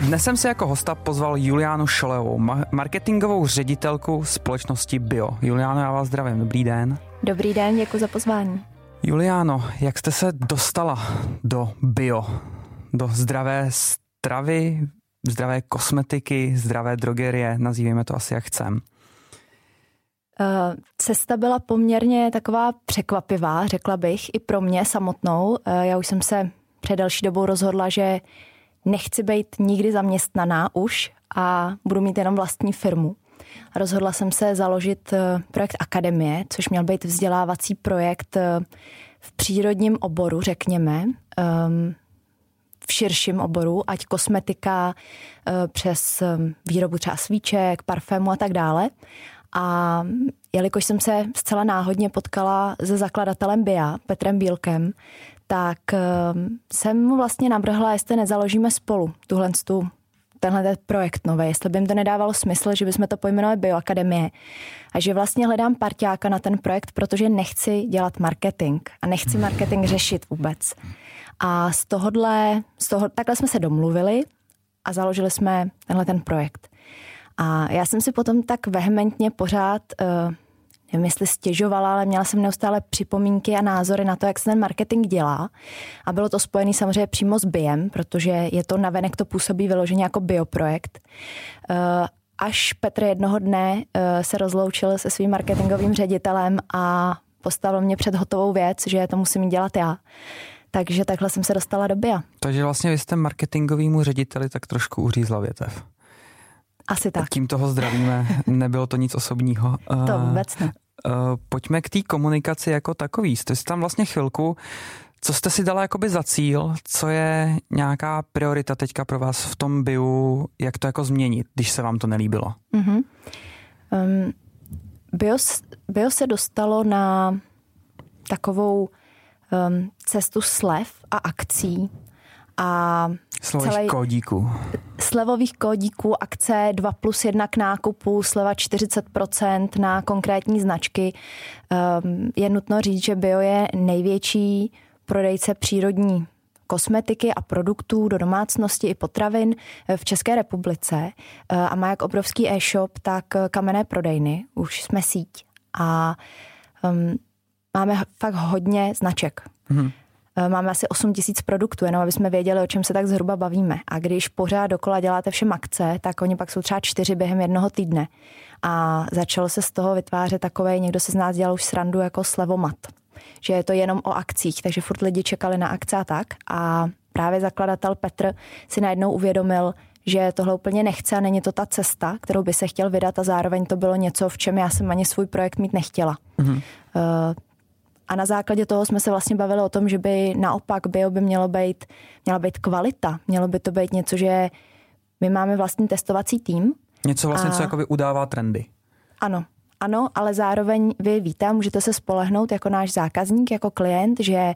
Dnes jsem si jako hosta pozval Juliánu Šolevou, marketingovou ředitelku společnosti Bio. Juliáno, já vás zdravím, dobrý den. Dobrý den, děkuji za pozvání. Juliáno, jak jste se dostala do bio, do zdravé stravy, zdravé kosmetiky, zdravé drogerie, nazýváme to asi jak chcem? Eh, cesta byla poměrně taková překvapivá, řekla bych, i pro mě samotnou. Eh, já už jsem se před další dobou rozhodla, že nechci být nikdy zaměstnaná už a budu mít jenom vlastní firmu. Rozhodla jsem se založit eh, projekt Akademie, což měl být vzdělávací projekt v přírodním oboru, řekněme, ehm, v širším oboru, ať kosmetika přes výrobu třeba svíček, parfému a tak dále. A jelikož jsem se zcela náhodně potkala se zakladatelem BIA, Petrem Bílkem, tak ehm, jsem mu vlastně nabrhla, jestli nezaložíme spolu tuhle tu tenhle projekt nový, jestli by jim to nedávalo smysl, že bychom to pojmenovali Bioakademie a že vlastně hledám parťáka na ten projekt, protože nechci dělat marketing a nechci marketing řešit vůbec. A z tohohle, z toho, takhle jsme se domluvili a založili jsme tenhle ten projekt. A já jsem si potom tak vehementně pořád, uh, nevím jestli stěžovala, ale měla jsem neustále připomínky a názory na to, jak se ten marketing dělá. A bylo to spojené samozřejmě přímo s BIEM, protože je to navenek, to působí vyloženě jako bioprojekt. Uh, až Petr jednoho dne uh, se rozloučil se svým marketingovým ředitelem a postavil mě před hotovou věc, že to musím dělat já. Takže takhle jsem se dostala do BIA. Takže vlastně vy jste marketingovýmu řediteli tak trošku uřízla větev. Asi tak. Tím toho zdravíme, nebylo to nic osobního. To eh, vůbec ne. Uh, pojďme k té komunikaci jako takový. Jste si tam vlastně chvilku, co jste si dala jakoby za cíl, co je nějaká priorita teďka pro vás v tom biu, jak to jako změnit, když se vám to nelíbilo? Mm-hmm. Um, bio, bio se dostalo na takovou um, cestu slev a akcí, a Slovových celý, kódíků. Slevových kódíků, akce 2 plus 1 k nákupu, sleva 40% na konkrétní značky. Um, je nutno říct, že Bio je největší prodejce přírodní kosmetiky a produktů do domácnosti i potravin v České republice uh, a má jak obrovský e-shop, tak kamenné prodejny. Už jsme síť a um, máme fakt hodně značek. Mm-hmm. Eh, máme asi 8 tisíc produktů, jenom aby jsme věděli, o čem se tak zhruba bavíme. A když pořád dokola děláte všem akce, tak oni pak jsou třeba čtyři během jednoho týdne. A začalo se z toho vytvářet takové, někdo se z nás dělal už srandu jako slevomat. Že je to jenom o akcích, takže furt lidi čekali na akce a tak. A právě zakladatel Petr si najednou uvědomil, že tohle úplně nechce a není to ta cesta, kterou by se chtěl vydat a zároveň to bylo něco, v čem já jsem ani svůj projekt mít nechtěla. Mm-hmm. Uh, a na základě toho jsme se vlastně bavili o tom, že by naopak bio by mělo být, měla být kvalita. Mělo by to být něco, že my máme vlastní testovací tým. Něco vlastně, a... co jakoby udává trendy. Ano, ano, ale zároveň vy víte, můžete se spolehnout jako náš zákazník, jako klient, že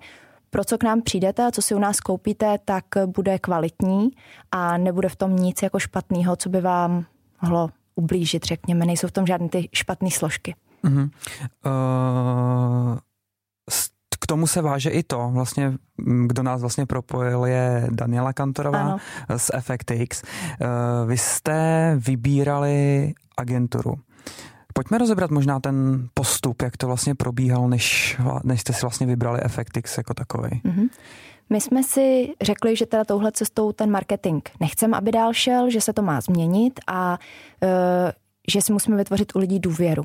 pro co k nám přijdete a co si u nás koupíte, tak bude kvalitní a nebude v tom nic jako špatného, co by vám mohlo ublížit, řekněme. Nejsou v tom žádné ty špatné složky. Uh-huh. Uh, k tomu se váže i to, vlastně, kdo nás vlastně propojil, je Daniela Kantorová ano. z FXX. Eh, vy jste vybírali agenturu. Pojďme rozebrat možná ten postup, jak to vlastně probíhal, než, než jste si vlastně vybrali FXX jako takový. Mm-hmm. My jsme si řekli, že teda touhle cestou ten marketing nechceme, aby dál šel, že se to má změnit a uh, že si musíme vytvořit u lidí důvěru.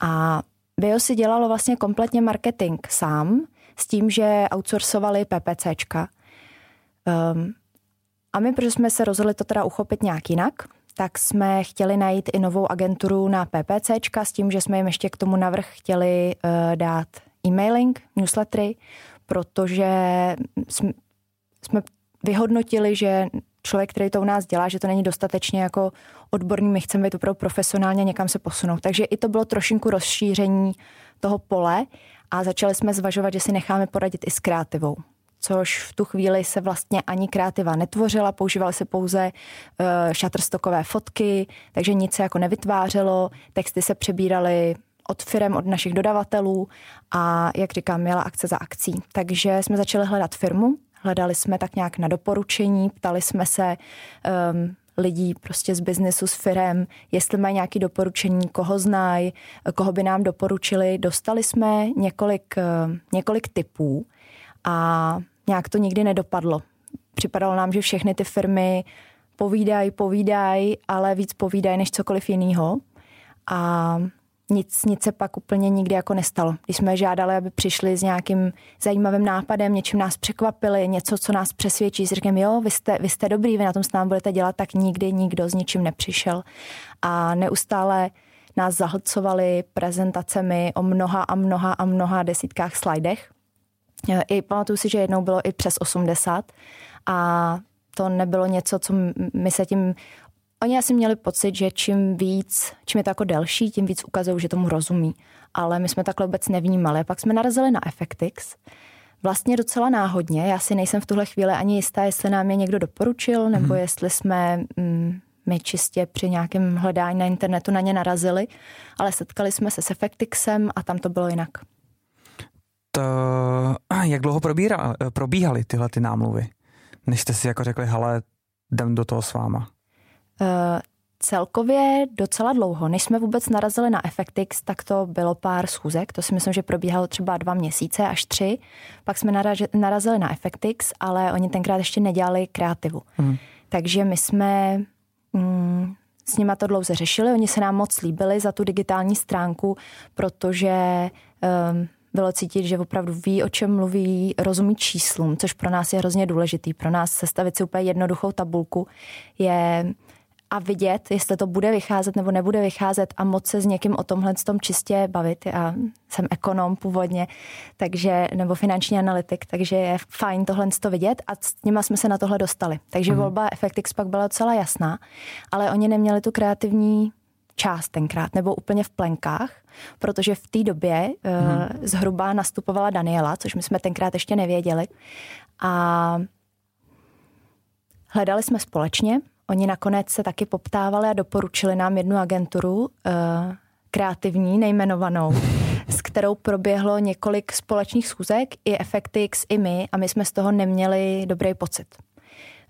A Bio si dělalo vlastně kompletně marketing sám, s tím, že outsourcovali PPCčka. Um, a my, protože jsme se rozhodli to teda uchopit nějak jinak, tak jsme chtěli najít i novou agenturu na PPCčka s tím, že jsme jim ještě k tomu navrh chtěli uh, dát e-mailing, newslettery, protože jsme, jsme vyhodnotili, že člověk, který to u nás dělá, že to není dostatečně jako odborný, my chceme být opravdu profesionálně někam se posunout. Takže i to bylo trošinku rozšíření toho pole a začali jsme zvažovat, že si necháme poradit i s kreativou což v tu chvíli se vlastně ani kreativa netvořila, používaly se pouze uh, shutterstockové fotky, takže nic se jako nevytvářelo, texty se přebíraly od firm, od našich dodavatelů a jak říkám, měla akce za akcí. Takže jsme začali hledat firmu, hledali jsme tak nějak na doporučení, ptali jsme se um, lidí prostě z biznesu, s firem, jestli mají nějaké doporučení, koho znají, koho by nám doporučili. Dostali jsme několik, několik typů a nějak to nikdy nedopadlo. Připadalo nám, že všechny ty firmy povídají, povídají, ale víc povídají než cokoliv jiného. A nic, nic se pak úplně nikdy jako nestalo. Když jsme žádali, aby přišli s nějakým zajímavým nápadem, něčím nás překvapili, něco, co nás přesvědčí, si říkám, jo, vy jste, vy jste dobrý, vy na tom s námi budete dělat, tak nikdy nikdo s ničím nepřišel. A neustále nás zahlcovali prezentacemi o mnoha a mnoha a mnoha desítkách slajdech. I pamatuju si, že jednou bylo i přes 80 a to nebylo něco, co my se tím Oni asi měli pocit, že čím víc, čím je to jako delší, tím víc ukazují, že tomu rozumí. Ale my jsme takhle vůbec nevnímali. A pak jsme narazili na Effectix. Vlastně docela náhodně. Já si nejsem v tuhle chvíli ani jistá, jestli nám je někdo doporučil, nebo mm-hmm. jestli jsme mm, my čistě při nějakém hledání na internetu na ně narazili. Ale setkali jsme se s Effectixem a tam to bylo jinak. To, jak dlouho probíra, probíhaly tyhle ty námluvy? Než jste si jako řekli, hele, jdem do toho s váma. Uh, celkově docela dlouho. Než jsme vůbec narazili na Effectix, tak to bylo pár schůzek. To si myslím, že probíhalo třeba dva měsíce až tři. Pak jsme narazili na Effectix, ale oni tenkrát ještě nedělali kreativu. Hmm. Takže my jsme mm, s nima to dlouze řešili. Oni se nám moc líbili za tu digitální stránku, protože um, bylo cítit, že opravdu ví, o čem mluví, rozumí číslům, což pro nás je hrozně důležitý. Pro nás sestavit si úplně jednoduchou tabulku je a vidět, jestli to bude vycházet nebo nebude vycházet a moc se s někým o tomhle tom čistě bavit. Já jsem ekonom původně, takže, nebo finanční analytik, takže je fajn tohle to vidět a s nima jsme se na tohle dostali. Takže mm. volba Effectix pak byla docela jasná, ale oni neměli tu kreativní část tenkrát, nebo úplně v plenkách, protože v té době mm. uh, zhruba nastupovala Daniela, což my jsme tenkrát ještě nevěděli. A hledali jsme společně, Oni nakonec se taky poptávali a doporučili nám jednu agenturu, uh, kreativní, nejmenovanou, s kterou proběhlo několik společných schůzek, i Effectix, i my, a my jsme z toho neměli dobrý pocit.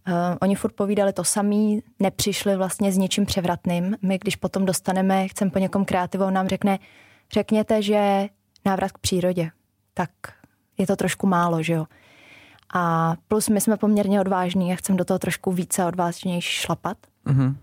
Uh, oni furt povídali to samý, nepřišli vlastně s ničím převratným. My, když potom dostaneme, chcem po někom kreativou, nám řekne, řekněte, že návrat k přírodě. Tak je to trošku málo, že jo. A plus my jsme poměrně odvážní a chceme do toho trošku více odvážnější šlapat. Mm-hmm.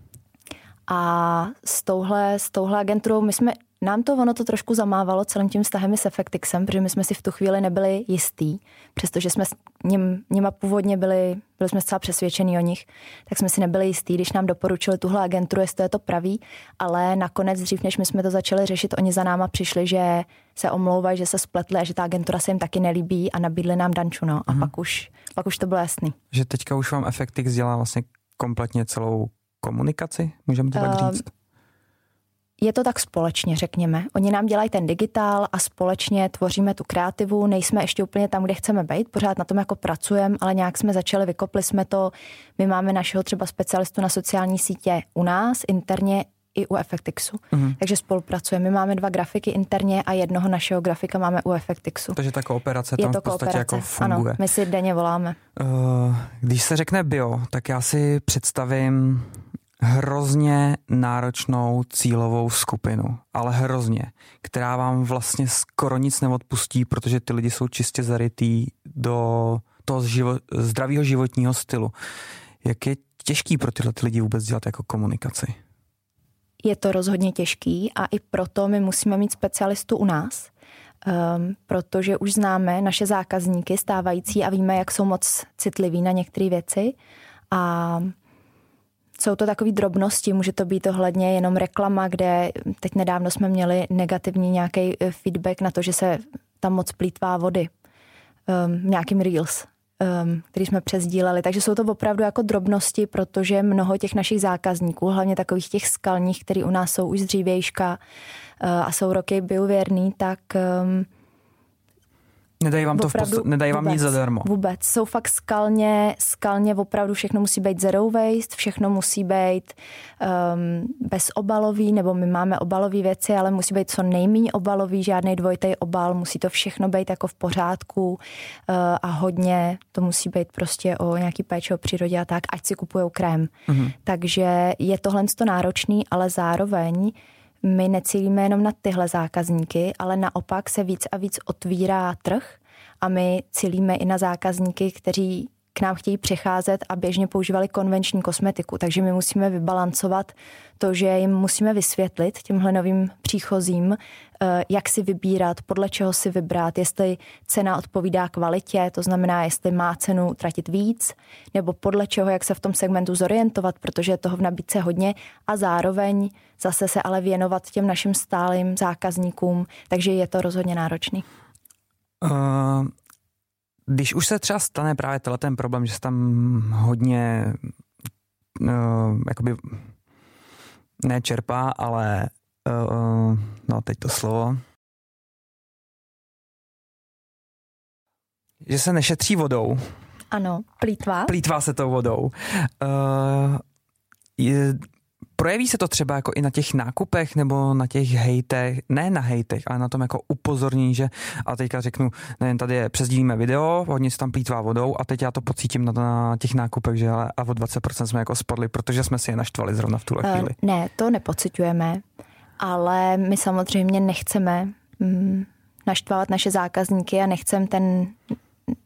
A s touhle, s touhle agenturou my jsme, nám to ono to trošku zamávalo celým tím vztahem s Effectixem, protože my jsme si v tu chvíli nebyli jistý, přestože jsme s ním, nima původně byli, byli jsme zcela přesvědčení o nich, tak jsme si nebyli jistý, když nám doporučili tuhle agenturu, jestli to je to pravý, ale nakonec dřív, než my jsme to začali řešit, oni za náma přišli, že se omlouvají, že se spletli a že ta agentura se jim taky nelíbí a nabídli nám danču, no. A mm. pak, už, pak už to bylo jasný. Že teďka už vám Effectix dělá vlastně kompletně celou komunikaci, můžeme to tak ehm, říct? Je to tak společně, řekněme. Oni nám dělají ten digitál a společně tvoříme tu kreativu. Nejsme ještě úplně tam, kde chceme být, pořád na tom jako pracujeme, ale nějak jsme začali, vykopli jsme to. My máme našeho třeba specialistu na sociální sítě u nás interně i u Effectixu. Mm-hmm. Takže spolupracujeme. My máme dva grafiky interně a jednoho našeho grafika máme u Effectixu. Takže ta kooperace tam Je to v podstatě jako funguje. Ano, my si denně voláme. Uh, když se řekne bio, tak já si představím hrozně náročnou cílovou skupinu, ale hrozně, která vám vlastně skoro nic neodpustí, protože ty lidi jsou čistě zarytý do toho živo, zdravého životního stylu. Jak je těžký pro tyhle ty lidi vůbec dělat jako komunikaci? Je to rozhodně těžký a i proto my musíme mít specialistu u nás, um, protože už známe naše zákazníky stávající a víme, jak jsou moc citliví na některé věci a jsou to takové drobnosti, může to být ohledně jenom reklama, kde teď nedávno jsme měli negativní nějaký eh, feedback na to, že se tam moc plítvá vody um, nějakým Reels. um, který jsme přezdíleli. Takže jsou to opravdu jako drobnosti, protože mnoho těch našich zákazníků, hlavně takových těch skalních, který u nás jsou už z dřívějška uh, a jsou roky biověrný, tak um, Nedají vám to v post- nedají vám vůbec, nic zadarmo. Vůbec. Jsou fakt skalně, skalně opravdu všechno musí být zero waste, všechno musí být um, bezobalový, nebo my máme obalové věci, ale musí být co nejméně obalový, žádný dvojitý obal, musí to všechno být jako v pořádku uh, a hodně to musí být prostě o nějaký péče o přírodě a tak, ať si kupují krém. Mm-hmm. Takže je tohle to náročný, ale zároveň my necílíme jenom na tyhle zákazníky, ale naopak se víc a víc otvírá trh a my cílíme i na zákazníky, kteří k nám chtějí přecházet a běžně používali konvenční kosmetiku. Takže my musíme vybalancovat to, že jim musíme vysvětlit těmhle novým příchozím, eh, jak si vybírat, podle čeho si vybrat, jestli cena odpovídá kvalitě, to znamená, jestli má cenu tratit víc, nebo podle čeho, jak se v tom segmentu zorientovat, protože je toho v nabídce hodně a zároveň zase se ale věnovat těm našim stálým zákazníkům, takže je to rozhodně náročný. Uh, když už se třeba stane právě tenhle ten problém, že se tam hodně uh, jakoby nečerpá, ale uh, no teď to slovo. Že se nešetří vodou. Ano, plítvá. Plítvá se tou vodou. Uh, je, Projeví se to třeba jako i na těch nákupech nebo na těch hejtech, ne na hejtech, ale na tom jako upozornění, že a teďka řeknu, nevím, tady je, přezdílíme video, hodně se tam plítvá vodou a teď já to pocítím na, na těch nákupech, že ale a o 20% jsme jako spadli, protože jsme si je naštvali zrovna v tuhle uh, chvíli. Ne, to nepocitujeme, ale my samozřejmě nechceme mm, naštvávat naše zákazníky a nechceme ten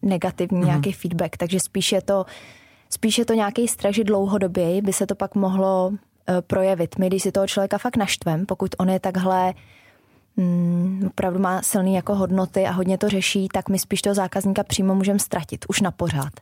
negativní mm-hmm. nějaký feedback, takže spíš je to Spíš je to nějaký strach, že dlouhodobě by se to pak mohlo Eh, projevit. My, když si toho člověka fakt naštvem, pokud on je takhle mm, opravdu má silný jako hodnoty a hodně to řeší, tak my spíš toho zákazníka přímo můžeme ztratit už na pořád.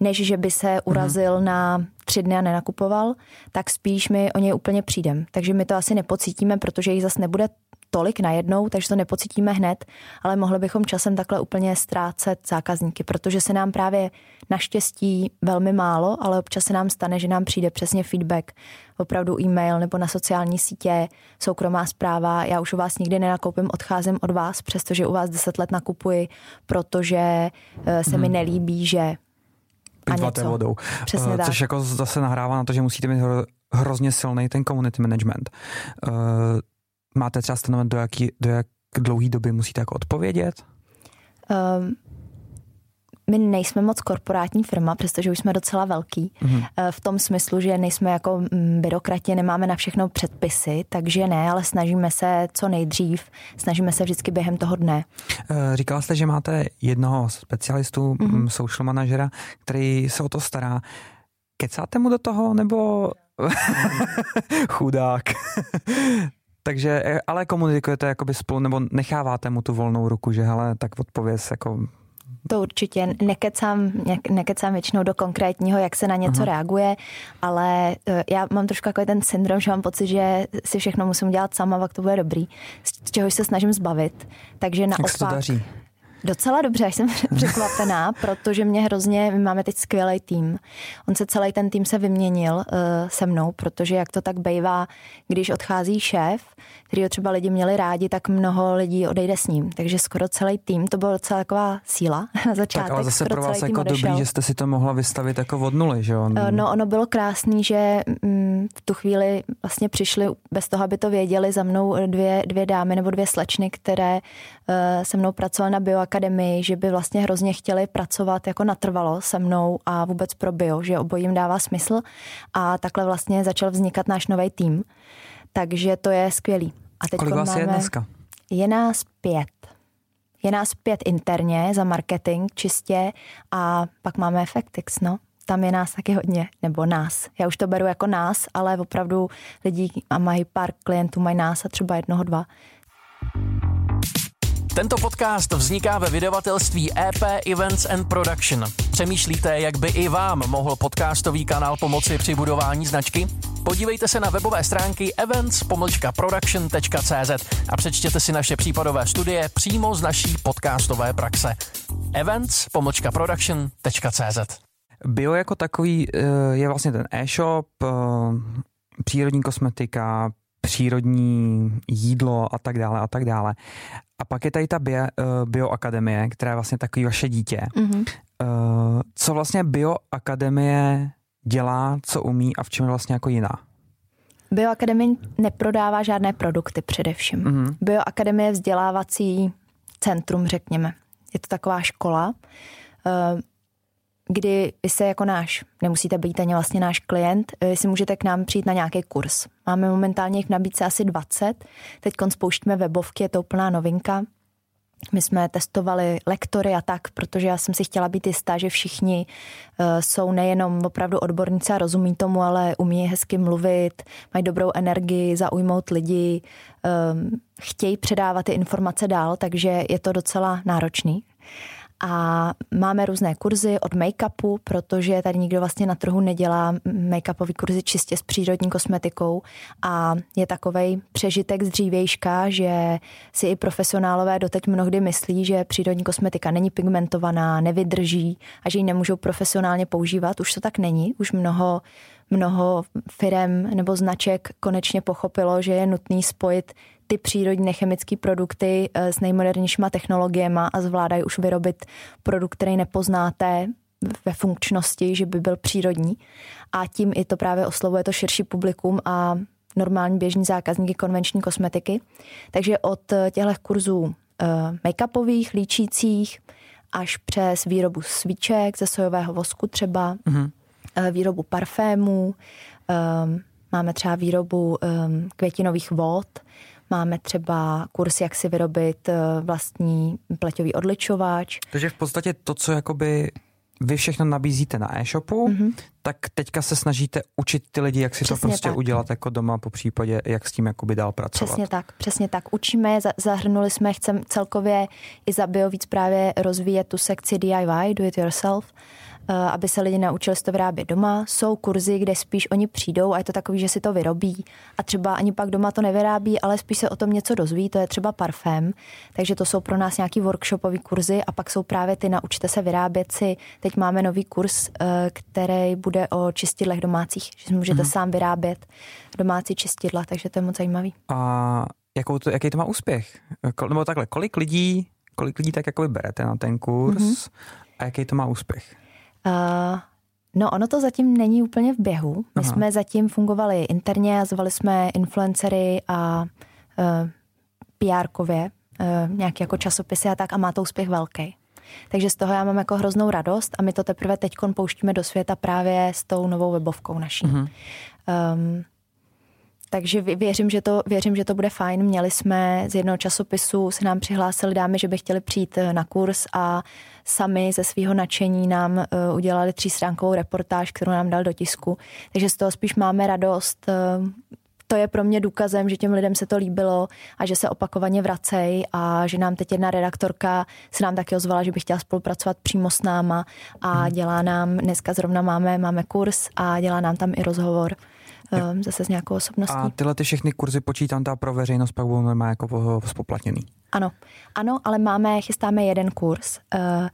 Než že by se urazil mm. na tři dny a nenakupoval, tak spíš my o něj úplně přijdem. Takže my to asi nepocítíme, protože jich zase nebude tolik najednou, takže to nepocítíme hned, ale mohli bychom časem takhle úplně ztrácet zákazníky, protože se nám právě naštěstí velmi málo, ale občas se nám stane, že nám přijde přesně feedback, opravdu e-mail nebo na sociální sítě, soukromá zpráva, já už u vás nikdy nenakoupím, odcházím od vás, přestože u vás 10 let nakupuji, protože eh, se hmm. mi nelíbí, že plýtváte vodou. Přesně uh, Což jako zase nahrává na to, že musíte mít hrozně silný ten community management. Máte třeba stanoven, do, jaký, do jak dlouhé doby musíte jako odpovědět? Um, my nejsme moc korporátní firma, přestože už jsme docela velký. Mm-hmm. V tom smyslu, že nejsme jako mm, byrokrati, nemáme na všechno předpisy, takže ne, ale snažíme se co nejdřív, snažíme se vždycky během toho dne. Eh, říkala jste, že máte jednoho specialistu, mm-hmm. social manažera, který se o to stará. Kecáte mu do toho, nebo chudák? Takže, eh, ale komunikujete jakoby spolu, nebo necháváte mu tu volnou ruku, že hele, tak odpověz jako to určitě nekecám, nekecám většinou do konkrétního, jak se na něco Aha. reaguje, ale eh, já mám trošku jako ten syndrom, že mám pocit, že si všechno musím dělat sama, pak to bude dobrý, z čehož se snažím zbavit. Takže naopak, jak se to daří? Docela dobře, jsem překvapená, protože mě hrozně, my máme teď skvělý tým. On se celý ten tým se vyměnil uh, se mnou, protože jak to tak bývá, když odchází šéf, který ho třeba lidi měli rádi, tak mnoho lidí odejde s ním. Takže skoro celý tým, to byla docela taková síla na začátek. Tak ale zase pro vás jako odešel. dobrý, že jste si to mohla vystavit jako od nuly, že jo? Uh, no ono bylo krásný, že mm, v tu chvíli vlastně přišli bez toho, aby to věděli za mnou dvě, dvě dámy nebo dvě slečny, které uh, se mnou pracovaly na bio akademii, že by vlastně hrozně chtěli pracovat jako natrvalo se mnou a vůbec pro bio, že obojím dává smysl a takhle vlastně začal vznikat náš nový tým. Takže to je skvělý. A teď Kolik vás máme, je dneska? Je nás pět. Je nás pět interně za marketing čistě a pak máme Effectix, no. Tam je nás taky hodně, nebo nás. Já už to beru jako nás, ale opravdu lidi a mají pár klientů, mají nás a třeba jednoho, dva. Tento podcast vzniká ve vydavatelství EP Events and Production. Přemýšlíte, jak by i vám mohl podcastový kanál pomoci při budování značky? Podívejte se na webové stránky events-production.cz a přečtěte si naše případové studie přímo z naší podcastové praxe. events-production.cz Bio jako takový eh, je vlastně ten e-shop, eh, přírodní kosmetika, přírodní jídlo a tak dále a tak dále. A pak je tady ta bio, eh, bioakademie, která je vlastně takový vaše dítě. Mm-hmm. Co vlastně bioakademie dělá, co umí a v čem je vlastně jako jiná? Bioakademie neprodává žádné produkty především. Mm-hmm. Bioakademie je vzdělávací centrum, řekněme. Je to taková škola, kdy vy se jako náš, nemusíte být ani vlastně náš klient, vy si můžete k nám přijít na nějaký kurz. Máme momentálně jich v nabídce asi 20, teď spouštíme webovky, je to úplná novinka. My jsme testovali lektory a tak, protože já jsem si chtěla být jistá, že všichni uh, jsou nejenom opravdu odborníci a rozumí tomu, ale umí hezky mluvit, mají dobrou energii, zaujmout lidi, um, chtějí předávat ty informace dál, takže je to docela náročný. A máme různé kurzy od make-upu, protože tady nikdo vlastně na trhu nedělá make-upový kurzy čistě s přírodní kosmetikou a je takovej přežitek z dřívějška, že si i profesionálové doteď mnohdy myslí, že přírodní kosmetika není pigmentovaná, nevydrží a že ji nemůžou profesionálně používat. Už to tak není, už mnoho mnoho firem nebo značek konečně pochopilo, že je nutný spojit ty přírodní nechemické produkty eh, s nejmodernějšíma technologiemi a zvládají už vyrobit produkt, který nepoznáte ve funkčnosti, že by byl přírodní. A tím i to právě oslovuje to širší publikum a normální běžní zákazníky konvenční kosmetiky. Takže od eh, těchto kurzů uh, make-upových, líčících, až přes výrobu svíček ze sojového vosku třeba, mm-hmm. výrobu parfémů, um, máme třeba výrobu um, květinových vod, Máme třeba kurz, jak si vyrobit eh, vlastní pleťový odličovač. Takže v podstatě to, co jakoby vy všechno nabízíte na e-shopu, mm-hmm. tak teďka se snažíte učit ty lidi, jak si přesně to prostě tak. udělat jako doma, po případě, jak s tím jakoby dál pracovat. Přesně tak, přesně tak. Učíme zahrnuli jsme, chceme celkově i za bio víc právě rozvíjet tu sekci DIY, do it yourself, aby se lidi naučili to vyrábět doma. Jsou kurzy, kde spíš oni přijdou a je to takový, že si to vyrobí a třeba ani pak doma to nevyrábí, ale spíš se o tom něco dozví, to je třeba parfém. Takže to jsou pro nás nějaký workshopový kurzy a pak jsou právě ty naučte se vyrábět si. Teď máme nový kurz, eh, který bude o čistidlech domácích, že si můžete mm-hmm. sám vyrábět domácí čistidla, takže to je moc zajímavý. A jakou to, jaký to má úspěch? Nebo takhle, kolik lidí, kolik lidí tak jako berete na ten kurz mm-hmm. a jaký to má úspěch? Uh, no ono to zatím není úplně v běhu. My Aha. jsme zatím fungovali interně a zvali jsme influencery a uh, PR-kově, uh, nějaké jako časopisy a tak a má to úspěch velký. Takže z toho já mám jako hroznou radost a my to teprve teď pouštíme do světa právě s tou novou webovkou naší. Um, takže věřím že, to, věřím, že to bude fajn. Měli jsme z jednoho časopisu, se nám přihlásili dámy, že by chtěli přijít na kurz a sami ze svého nadšení nám uh, udělali třístránkovou reportáž, kterou nám dal do tisku. Takže z toho spíš máme radost. Uh, to je pro mě důkazem, že těm lidem se to líbilo a že se opakovaně vracejí a že nám teď jedna redaktorka se nám taky ozvala, že by chtěla spolupracovat přímo s náma a dělá nám, dneska zrovna máme, máme kurz a dělá nám tam i rozhovor um, zase s nějakou osobností. A tyhle ty všechny kurzy počítám ta pro veřejnost pak budou normálně jako spoplatněný. Ano, ano, ale máme, chystáme jeden kurz, uh,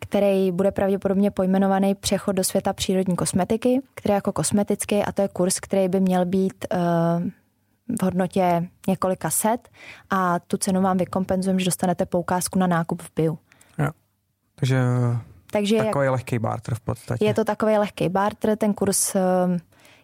který bude pravděpodobně pojmenovaný Přechod do světa přírodní kosmetiky, který je jako kosmetický a to je kurz, který by měl být uh, v hodnotě několika set a tu cenu vám vykompenzujeme, že dostanete poukázku na nákup v BIU. Jo. Takže, Takže takový jak, lehký barter v podstatě. Je to takový lehký barter, ten kurz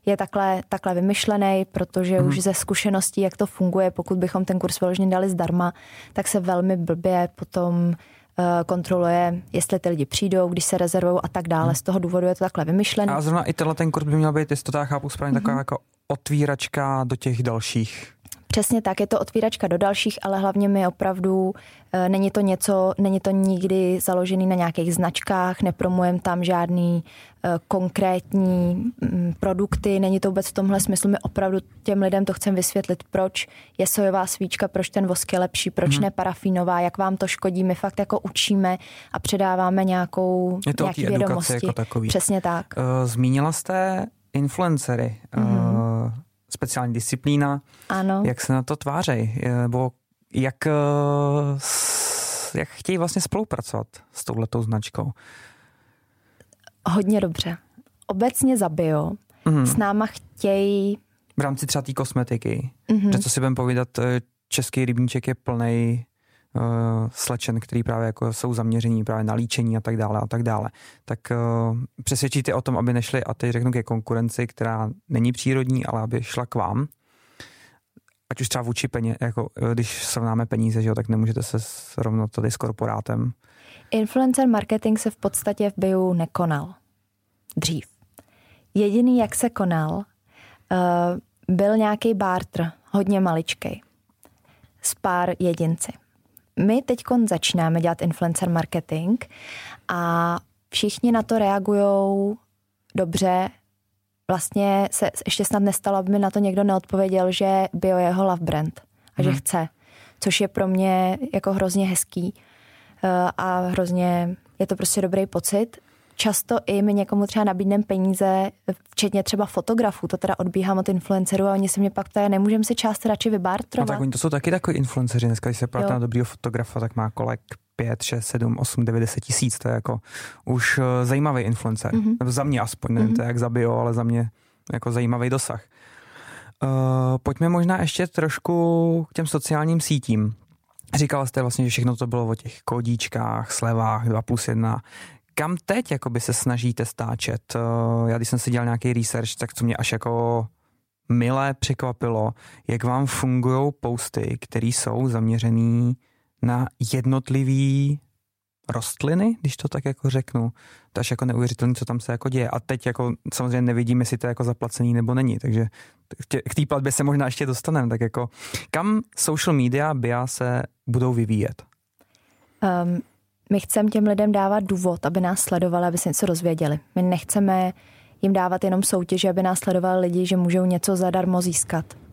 je takhle, takhle vymyšlený, protože hmm. už ze zkušeností, jak to funguje, pokud bychom ten kurz vyloženě dali zdarma, tak se velmi blbě potom eh, kontroluje, jestli ty lidi přijdou, když se rezervují a tak dále. Hmm. Z toho důvodu je to takhle vymyšlené. A zrovna i tenhle ten kurz by měl být, jestli to tak chápu správně, hmm. taková mhm. jako otvíračka do těch dalších Přesně tak, je to otvíračka do dalších, ale hlavně mi opravdu e, není to něco, není to nikdy založený na nějakých značkách, nepromujem tam žádný e, konkrétní m, mm, produkty, není to vůbec v tomhle smyslu, my opravdu těm lidem to chcem vysvětlit, proč je sojová svíčka, proč ten vosk je lepší, proč hmm. ne parafínová, jak vám to škodí, my fakt jako učíme a předáváme nějakou je to nějaký vědomosti. Jako takový. Přesně tak. Uh, zmínila jste influencery. Mm-hmm speciální disciplína. Ano. Jak se na to tvářejí? Nebo jak, eh, jak chtějí vlastně spolupracovat s touhletou značkou? Hodně dobře. Obecně za bio mm. s náma chtějí... V rámci třeba té kosmetiky. Mm-hmm. Že co si budeme povídat, eh, český rybníček je plný uh, slečen, který právě jako jsou zaměření právě na líčení a tak dále a tak dále. Tak uh, přesvědčíte o tom, aby nešli a teď řeknu ke konkurenci, která není přírodní, ale aby šla k vám ať už třeba vůči peně, jako když srovnáme peníze, že jo, tak nemůžete se srovnat tady s korporátem. Influencer marketing se v podstatě v bio nekonal. Dřív. Jediný, jak se konal, byl nějaký barter, hodně maličkej, s pár jedinci. My teď začínáme dělat influencer marketing a všichni na to reagují dobře, vlastně se ještě snad nestalo, aby mi na to někdo neodpověděl, že bio je jeho love brand a že hmm. chce, což je pro mě jako hrozně hezký eh, a hrozně je to prostě dobrý pocit. Často i my někomu třeba nabídneme peníze, včetně třeba fotografů, to teda odbíhám od influencerů a oni se mě pak ptají, nemůžeme si část radši vybartrovat. No tak oni to jsou taky takový influenceři, dneska když se ptá na dobrýho fotografa, tak má kolek 5, 6, 7, 8, 9, 10 tisíc. To je jako už eh, zajímavý influencer. Mm-hmm. Nebo za mě aspoň, nevím, mm-hmm. to je jak za bio, ale za mě jako zajímavý dosah. Uh, pojďme možná ještě trošku k těm sociálním sítím. Říkala jste vlastně, že všechno to bylo o těch kodíčkách, slevách, 2 plus 1. Kam teď jakoby se snažíte stáčet? Uh, já když jsem si dělal nějaký research, tak co mě až jako milé překvapilo, jak vám fungují posty, které jsou zaměřený na jednotlivý rostliny, když to tak jako řeknu. To až jako neuvěřitelné, co tam se jako děje. A teď jako samozřejmě nevidíme, jestli to je jako zaplacený nebo není, takže k té platbě se možná ještě dostaneme. Tak jako kam social media BIA se budou vyvíjet? Um, my chceme těm lidem dávat důvod, aby nás sledovali, aby se něco dozvěděli. My nechceme jim dávat jenom soutěže, aby nás sledovali lidi, že můžou něco zadarmo získat.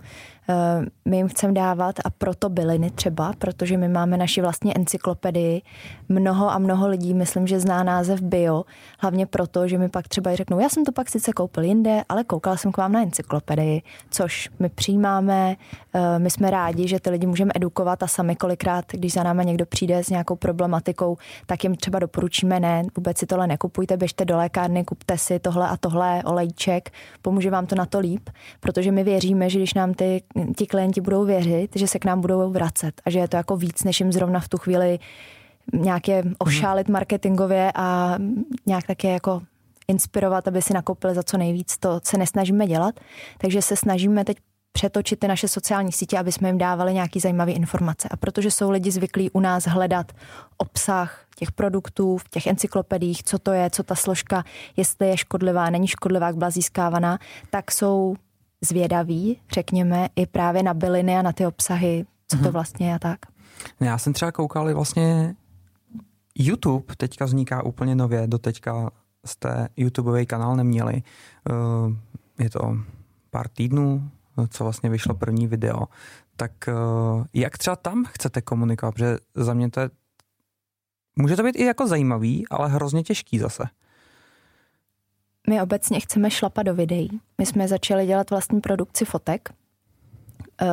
Eh, my jim chceme dávat a proto byliny třeba, protože my máme naši vlastní encyklopedii. Mnoho a mnoho lidí, myslím, že zná název bio, hlavně proto, že mi pak třeba řeknou, já jsem to pak sice koupil jinde, ale koukal jsem k vám na encyklopedii, což my přijímáme, eh, my jsme rádi, že ty lidi můžeme edukovat a sami kolikrát, když za náma někdo přijde s nějakou problematikou, tak jim třeba doporučíme, ne, vůbec si tohle nekupujte, běžte do lékárny, kupte si tohle a tohle olejček, pomůže vám to na to líp, protože my věříme, že když nám ty ti klienti budou věřit, že se k nám budou vracet a že je to jako víc, než jim zrovna v tu chvíli nějaké ošálit marketingově a nějak také jako inspirovat, aby si nakoupili za co nejvíc. To se nesnažíme dělat, takže se snažíme teď přetočit ty naše sociální sítě, aby jsme jim dávali nějaký zajímavé informace. A protože jsou lidi zvyklí u nás hledat obsah těch produktů, v těch encyklopedích, co to je, co ta složka, jestli je škodlivá, není škodlivá, jak byla získávaná, tak jsou zvědaví, řekněme, i právě na byliny a na ty obsahy, co to mhm. vlastně je a tak. Já jsem třeba koukal vlastně YouTube teďka vzniká úplně nově, do teďka jste YouTubeový kanál neměli. Eh, je to pár týdnů, co vlastně vyšlo první video. Tak eh, jak třeba tam chcete komunikovat? Protože za mě to je Může to být i jako zajímavý, ale hrozně těžký zase. My obecně chceme šlapat do videí. My jsme začali dělat vlastní produkci fotek. Uh,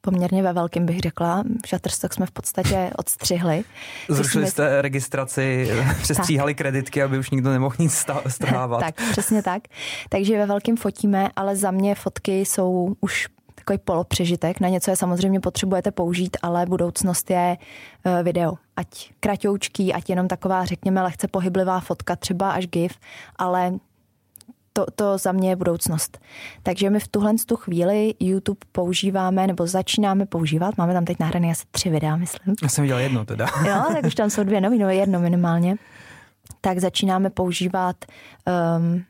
poměrně ve velkým bych řekla. Shutterstock jsme v podstatě odstřihli. Zrušili jsme... jste registraci, přestříhali kreditky, aby už nikdo nemohl nic strhávat. tak, přesně tak. Takže ve velkým fotíme, ale za mě fotky jsou už takový polopřežitek. Na něco je samozřejmě potřebujete použít, ale budoucnost je eh, video. Ať kratoučký, ať jenom taková, řekněme, lehce pohyblivá fotka, třeba až GIF, ale to, to za mě je budoucnost. Takže my v tuhle tu chvíli YouTube používáme, nebo začínáme používat, máme tam teď nahrané asi tři videa, myslím. Já jsem viděl jedno teda. jo, tak už tam jsou dvě nový, no jedno minimálně. Tak začínáme používat um,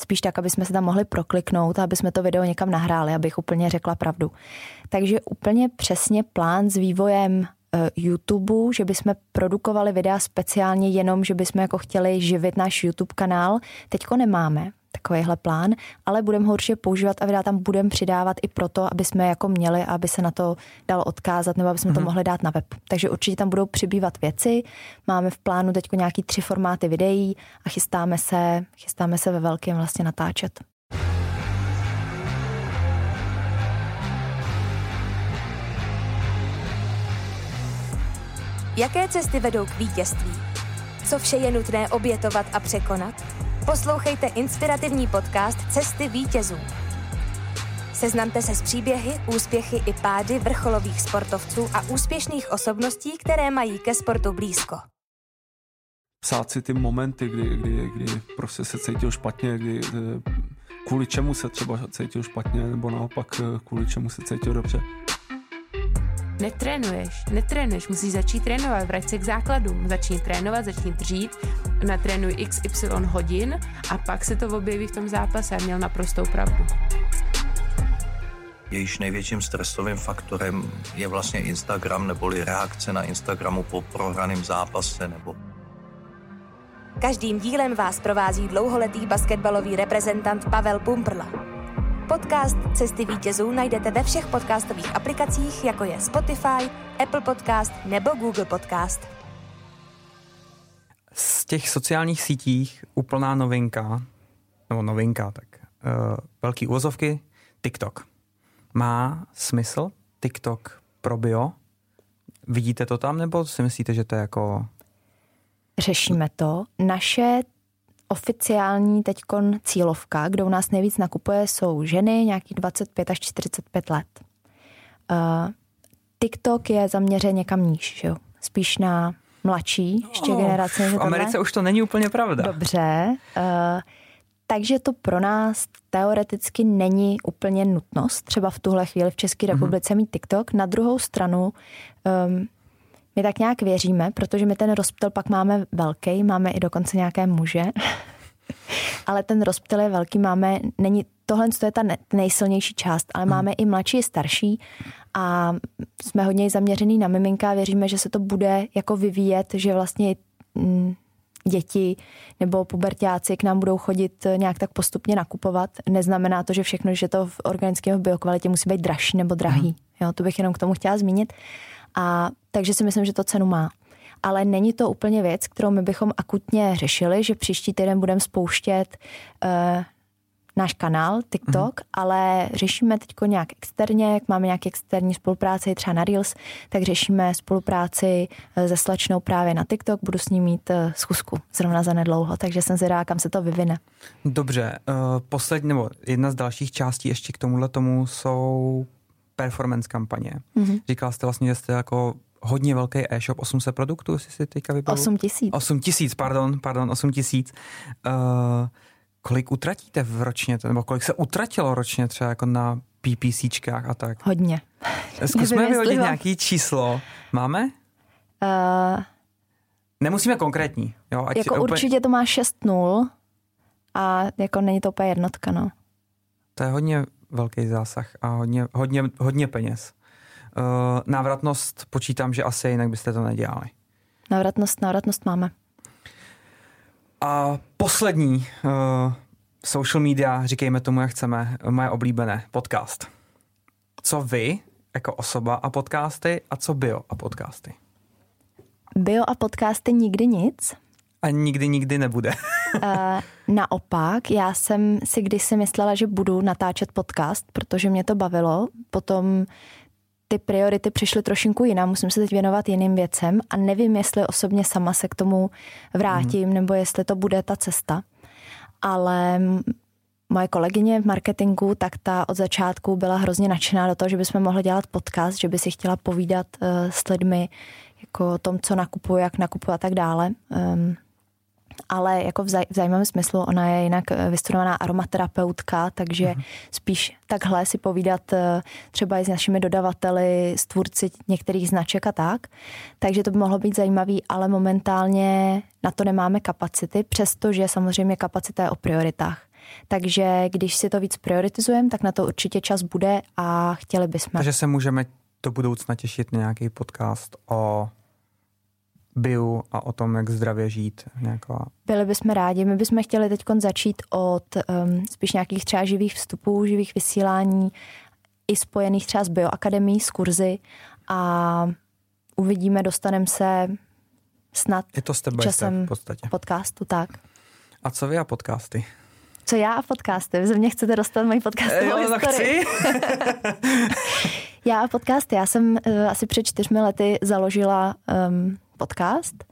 spíš tak, aby jsme se tam mohli prokliknout a aby jsme to video někam nahráli, abych úplně řekla pravdu. Takže úplně přesně plán s vývojem eh, YouTube, že bychom produkovali videa speciálně jenom, že bychom jako chtěli živit náš YouTube kanál, teďko nemáme takovýhle plán, ale budeme ho určitě používat a videa tam budeme přidávat i proto, aby jsme jako měli, aby se na to dalo odkázat nebo aby jsme mm-hmm. to mhm. mohli dát na web. Takže určitě tam budou přibývat věci. Máme v plánu teď nějaký tři formáty videí a chystáme se, chystáme se ve velkém vlastně natáčet. Jaké cesty vedou k vítězství? Co vše je nutné obětovat a překonat? Poslouchejte inspirativní podcast Cesty vítězů. Seznamte se s příběhy, úspěchy i pády vrcholových sportovců a úspěšných osobností, které mají ke sportu blízko. Psát si ty momenty, kdy, kdy, kdy prostě se cítil špatně, kdy, eh, kvůli čemu se třeba cítil špatně, nebo naopak eh, kvůli čemu se cítil dobře. Netrénuješ, netrénuješ, musíš začít trénovat, vrať se k základům, začni trénovat, začni dřít, natrénuj XY hodin a pak se to objeví v tom zápase a měl naprostou pravdu. Jejíž největším stresovým faktorem je vlastně Instagram neboli reakce na Instagramu po prohraném zápase nebo Každým dílem vás provází dlouholetý basketbalový reprezentant Pavel Pumprla. Podcast Cesty vítězů najdete ve všech podcastových aplikacích, jako je Spotify, Apple Podcast nebo Google Podcast. Z těch sociálních sítích úplná novinka, nebo novinka, tak uh, velký úvozovky, TikTok. Má smysl TikTok pro bio? Vidíte to tam, nebo si myslíte, že to je jako... Řešíme to. Naše oficiální teďkon cílovka, kde u nás nejvíc nakupuje, jsou ženy nějakých 25 až 45 let. Uh, TikTok je zaměřen někam níž, jo? spíš na mladší ještě oh, generace. V Americe tohle. už to není úplně pravda. Dobře. Uh, takže to pro nás teoreticky není úplně nutnost, třeba v tuhle chvíli v České mhm. republice mm-hmm. mít TikTok. Na druhou stranu um, my tak nějak věříme, protože my ten rozptyl pak máme velký, máme i dokonce nějaké muže, ale ten rozptyl je velký, máme, není, tohle je ta nejsilnější část, ale hmm. máme i mladší, i starší a jsme hodně zaměřený na miminka a věříme, že se to bude jako vyvíjet, že vlastně mm, děti nebo pubertáci k nám budou chodit nějak tak postupně nakupovat. Neznamená to, že všechno, že to v organickém biokvalitě musí být dražší nebo drahý. Hmm. Jo, to bych jenom k tomu chtěla zmínit. A takže si myslím, že to cenu má. Ale není to úplně věc, kterou my bychom akutně řešili, že příští týden budeme spouštět uh, náš kanál TikTok, mm-hmm. ale řešíme teď nějak externě, jak máme nějaké externí spolupráci třeba na Reels, tak řešíme spolupráci eh, se slečnou právě na TikTok, budu s ní mít uh, schůzku zrovna za nedlouho, takže jsem zvědavá, kam se to vyvine. Dobře, uh, poslední, nebo jedna z dalších částí ještě k tomuhle tomu jsou performance kampaně. Mm-hmm. Říkala jste vlastně, že jste jako hodně velký e-shop, 800 produktů, jestli si teďka vybavu. 8 tisíc. 8 tisíc, pardon, pardon, 8 tisíc. Uh, kolik utratíte v ročně, nebo kolik se utratilo ročně třeba jako na PPCčkách a tak? Hodně. Zkusme vyhodit nějaký číslo. Máme? Uh, Nemusíme konkrétní. Jo, ať jako úplně... určitě to má 6 nul a jako není to úplně jednotka, no. To je hodně velký zásah a hodně, hodně, hodně peněz. Uh, návratnost počítám, že asi jinak byste to nedělali. Návratnost, návratnost máme. A poslední uh, social media, říkejme tomu, jak chceme, moje oblíbené, podcast. Co vy jako osoba a podcasty a co bio a podcasty? Bio a podcasty nikdy nic. A nikdy, nikdy nebude. uh, naopak, já jsem si kdysi myslela, že budu natáčet podcast, protože mě to bavilo. Potom ty priority přišly trošinku jiná, musím se teď věnovat jiným věcem a nevím, jestli osobně sama se k tomu vrátím, mm. nebo jestli to bude ta cesta. Ale moje kolegyně v marketingu, tak ta od začátku byla hrozně nadšená do toho, že bychom mohli dělat podcast, že by si chtěla povídat uh, s lidmi jako o tom, co nakupuje, jak nakupuje a tak dále. Um, ale jako v, zaj- v zajímavém smyslu, ona je jinak eh, vystudovaná aromaterapeutka, takže uh-huh. spíš takhle si povídat eh, třeba i s našimi dodavateli, s tvůrci některých značek a tak. Takže to by mohlo být zajímavý, ale momentálně na to nemáme kapacity, přestože samozřejmě kapacita je o prioritách. Takže když si to víc prioritizujeme, tak na to určitě čas bude a chtěli bychom. Takže se můžeme do budoucna těšit na nějaký podcast o bio a o tom, jak zdravě žít. Nějaká... Byli bychom rádi. My bychom chtěli teď začít od um, spíš nějakých třeba živých vstupů, živých vysílání, i spojených třeba s bioakademí, s kurzy a uvidíme, dostaneme se snad Je to step by časem step v podstatě. podcastu, tak. A co vy a podcasty? Co já a podcasty? Vy ze mě chcete dostat moji podcastovou jo, historii. chci. já a podcasty. Já jsem uh, asi před čtyřmi lety založila um, podcast,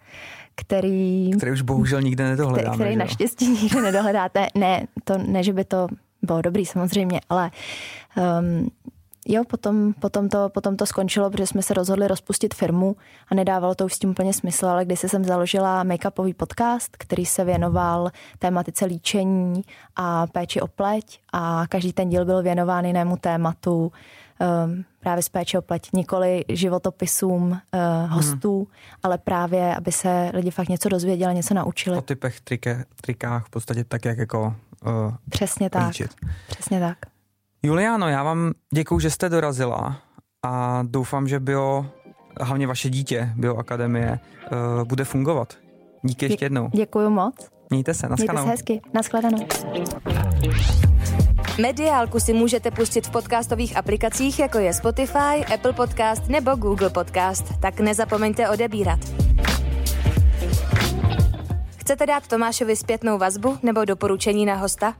který... Který už bohužel nikde nedohledáme. Který, který naštěstí nikde nedohledáte. Ne, to ne, že by to bylo dobrý samozřejmě, ale um, jo, potom, potom, to, potom to skončilo, protože jsme se rozhodli rozpustit firmu a nedávalo to už s tím úplně smysl, ale když jsem založila make-upový podcast, který se věnoval tématice líčení a péči o pleť a každý ten díl byl věnován jinému tématu, um, právě z péče o pleť, nikoli životopisům uh, hostů, hmm. ale právě, aby se lidi fakt něco dozvěděli, něco naučili. O typech, trike, trikách, v podstatě tak, jak jako uh, Přesně tak. Líčit. Přesně tak. Juliano, já vám děkuji, že jste dorazila a doufám, že bio, hlavně vaše dítě, Bioakademie, uh, bude fungovat. Díky ještě jednou. Děkuji moc. Mějte se, naschledanou. Mějte se hezky, naschledanou. Mediálku si můžete pustit v podcastových aplikacích, jako je Spotify, Apple Podcast nebo Google Podcast, tak nezapomeňte odebírat. Chcete dát Tomášovi zpětnou vazbu nebo doporučení na hosta?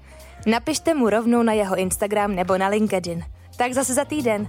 Napište mu rovnou na jeho Instagram nebo na LinkedIn. Tak zase za týden.